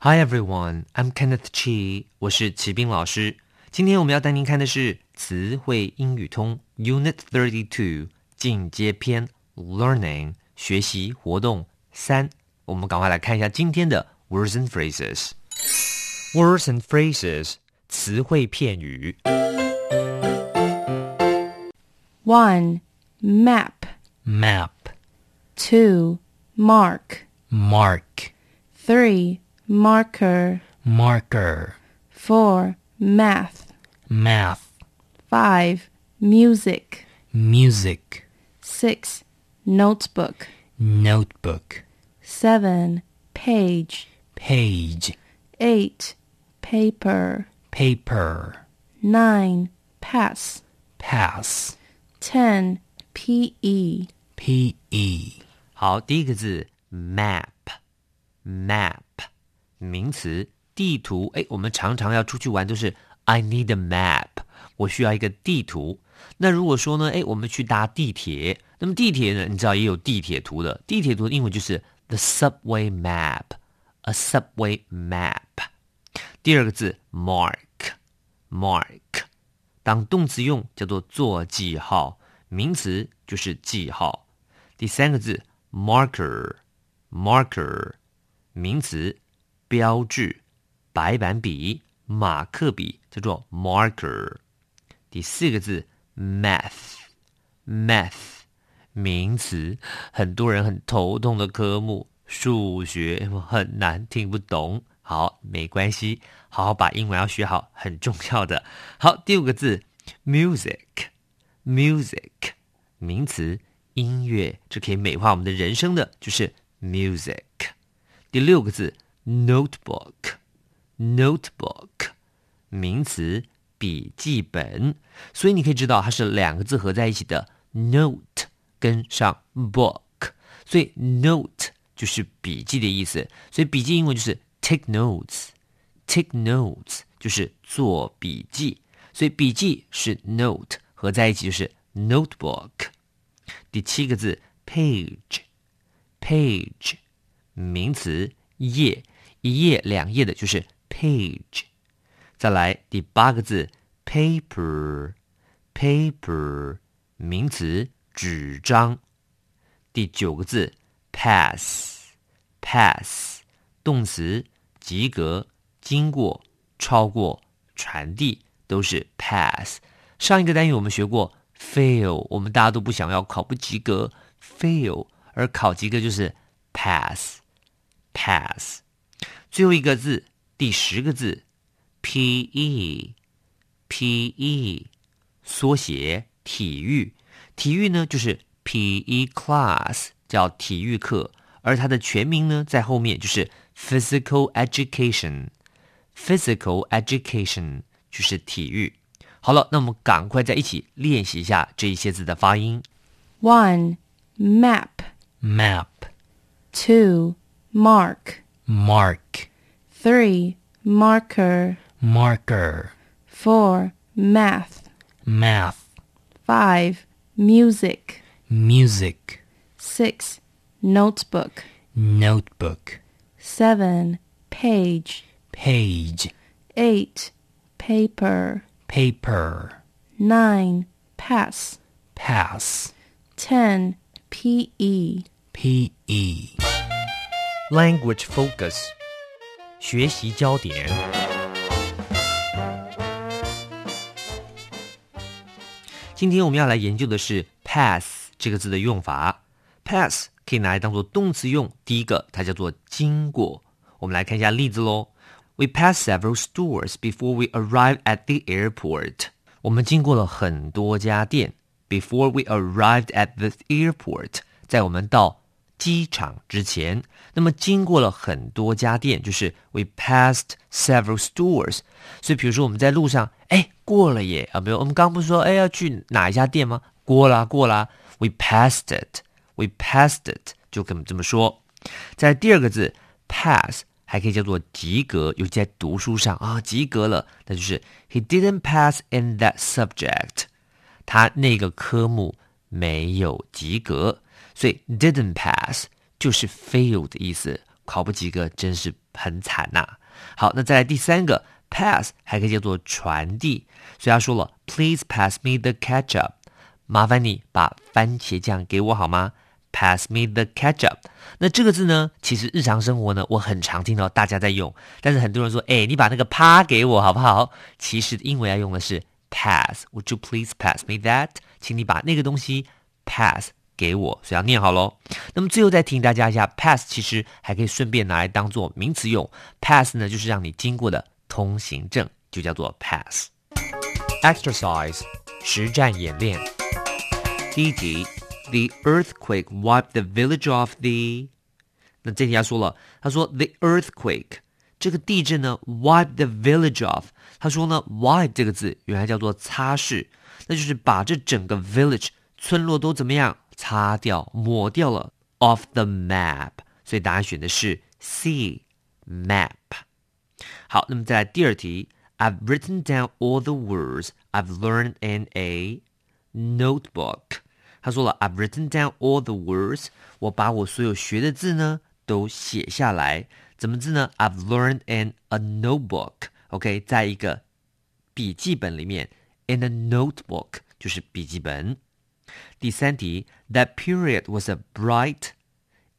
Hi everyone, I'm Kenneth Chi. 我是齐斌老师。今天我们要带您看的是词汇英语通 Unit Thirty Two 进阶篇 Learning 学习活动三。我们赶快来看一下今天的 Words and Phrases。Words and Phrases 词汇片语。 1. Map. Map, 2. Mark. mark, 3. Marker. marker, 4. Math. math, 5. Music. music, 6. Notebook. notebook, 7. Page. page, 8. Paper. paper, 9. Pass. pass, 10. PE. PE, 好，第一个字 map，map 名词，地图。哎，我们常常要出去玩，都是 I need a map，我需要一个地图。那如果说呢，哎，我们去搭地铁，那么地铁呢，你知道也有地铁图的，地铁图的英文就是 the subway map，a subway map。第二个字 mark，mark 当动词用叫做做记号，名词就是记号。第三个字 marker，marker 名词，标志，白板笔、马克笔叫做 marker。第四个字 math，math 名词，很多人很头痛的科目，数学很难听不懂。好，没关系，好好把英文要学好，很重要的。好，第五个字 music，music 名词，音乐，这可以美化我们的人生的，就是 music。第六个字 notebook，notebook 名词，笔记本，所以你可以知道它是两个字合在一起的 note 跟上 book，所以 note 就是笔记的意思，所以笔记英文就是 take notes，take notes 就是做笔记，所以笔记是 note 合在一起就是 notebook。第七个字 page，page 名词，页，一页两页的就是 page。再来第八个字 paper，paper 名词，纸张。第九个字 pass，pass 动词，及格、经过、超过、传递都是 pass。上一个单元我们学过 fail，我们大家都不想要考不及格 fail，而考及格就是 pass，pass。最后一个字，第十个字 pe，pe 缩写体育，体育呢就是 PE class，叫体育课，而它的全名呢在后面就是 physical education，physical education 就是体育。好了，那我们赶快在一起练习一下这一些字的发音。One Map. map, two Mark. Mark, 3. Marker. marker, 4. Math. math, 5. Music. music, 6. Notebook. notebook, 7. Page. page, 8. Paper. paper, 9. Pass. pass, 10. PE. PE. Language focus，学习焦点。今天我们要来研究的是 pass 这个字的用法。pass 可以拿来当做动词用。第一个，它叫做经过。我们来看一下例子喽。We passed several stores before we arrived at the airport. 我们经过了很多家店。Before we arrived at the airport，在我们到 机场之前。那么经过了很多家店，就是 we passed several stores。所以比如说我们在路上，哎，过了耶啊，没有，我们刚不是说，哎，要去哪一家店吗？过了，过了，we passed it，we passed it，就跟我们这么说。在第二个字 pass 还可以叫做及格，尤其在读书上啊，及格了，那就是 he didn't pass in that subject，他那个科目没有及格，所以 didn't pass 就是 fail 的意思，考不及格真是很惨呐、好，那再来第三个 pass 还可以叫做传递，所以他说了，Please pass me the ketchup，麻烦你把番茄酱给我好吗？Pass me the ketchup。那这个字呢，其实日常生活呢，我很常听到大家在用，但是很多人说，哎，你把那个趴给我好不好？其实英文要用的是 pass。Would you please pass me that？请你把那个东西 pass 给我，所以要念好喽。那么最后再提醒大家一下，pass 其实还可以顺便拿来当做名词用。pass 呢，就是让你经过的通行证，就叫做 pass。Exercise 实战演练。第一题，The earthquake wiped the village off the。那这题他说了，他说 The earthquake 这个地震呢 wiped the village off。他说呢，wipe 这个字原来叫做擦拭，那就是把这整个 village 村落都怎么样擦掉、抹掉了 off the map。所以答案选的是 C map。好，那么再来第二题，I've written down all the words I've learned in a notebook。他说了，I've written down all the words，我把我所有学的字呢都写下来。怎么字呢？I've learned in a notebook。OK，在一个笔记本里面，in a notebook 就是笔记本。第三题，That period was a bright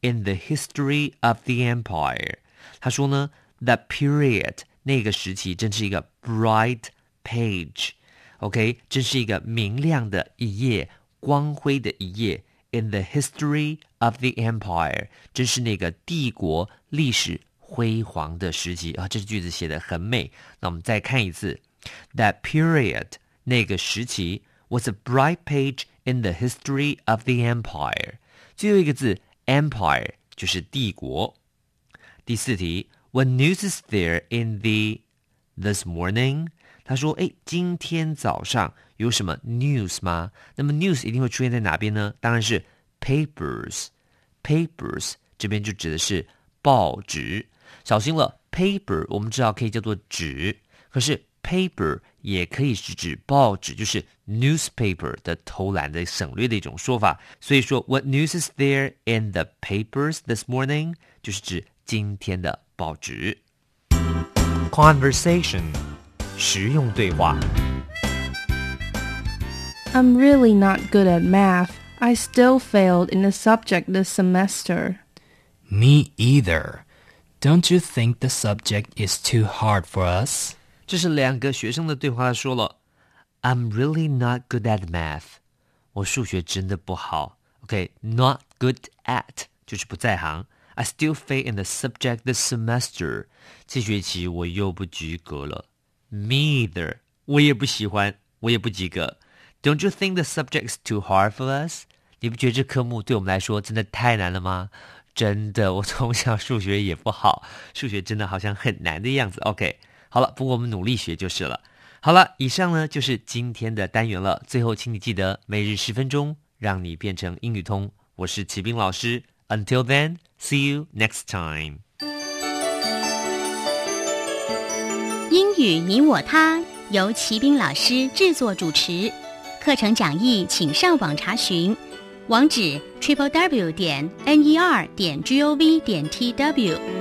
in the history of the empire。他说呢，That period 那个时期真是一个 bright page。OK，真是一个明亮的一页，光辉的一页。In the history of the empire，真是那个帝国历史辉煌的时期啊！这句子写的很美。那我们再看一次，That period 那个时期 was a bright page in the history of the empire。最后一个字 empire 就是帝国。第四题，What news is there in the this morning？他说：“哎，今天早上有什么 news 吗？那么 news 一定会出现在哪边呢？当然是 papers。papers 这边就指的是报纸。小心了，paper 我们知道可以叫做纸，可是 paper 也可以是指报纸，就是 newspaper 的偷懒的省略的一种说法。所以说，What news is there in the papers this morning？就是指今天的报纸。Conversation 实用对话。 I'm really not good at math. I still failed in the subject this semester. Me either. Don't you think the subject is too hard for us? 这是两个学生的对话，说了，I'm really not good at math。我数学真的不好。OK，not、good at 就是不在行。I still fail in the subject this semester。这学期我又不及格了。Me either，我也不喜欢，我也不及格。Don't you think the subject is too hard for us？你不觉得这科目对我们来说真的太难了吗？真的，我从小数学也不好，数学真的好像很难的样子。OK，好了，不过我们努力学就是了。好了，以上呢就是今天的单元了。最后，请你记得每日十分钟，让你变成英语通。我是齐斌老师。Until then, see you next time. 英语你我他由齐兵老师制作主持，课程讲义请上网查询，网址 triple w 点 n e r 点 g o v 点 t w。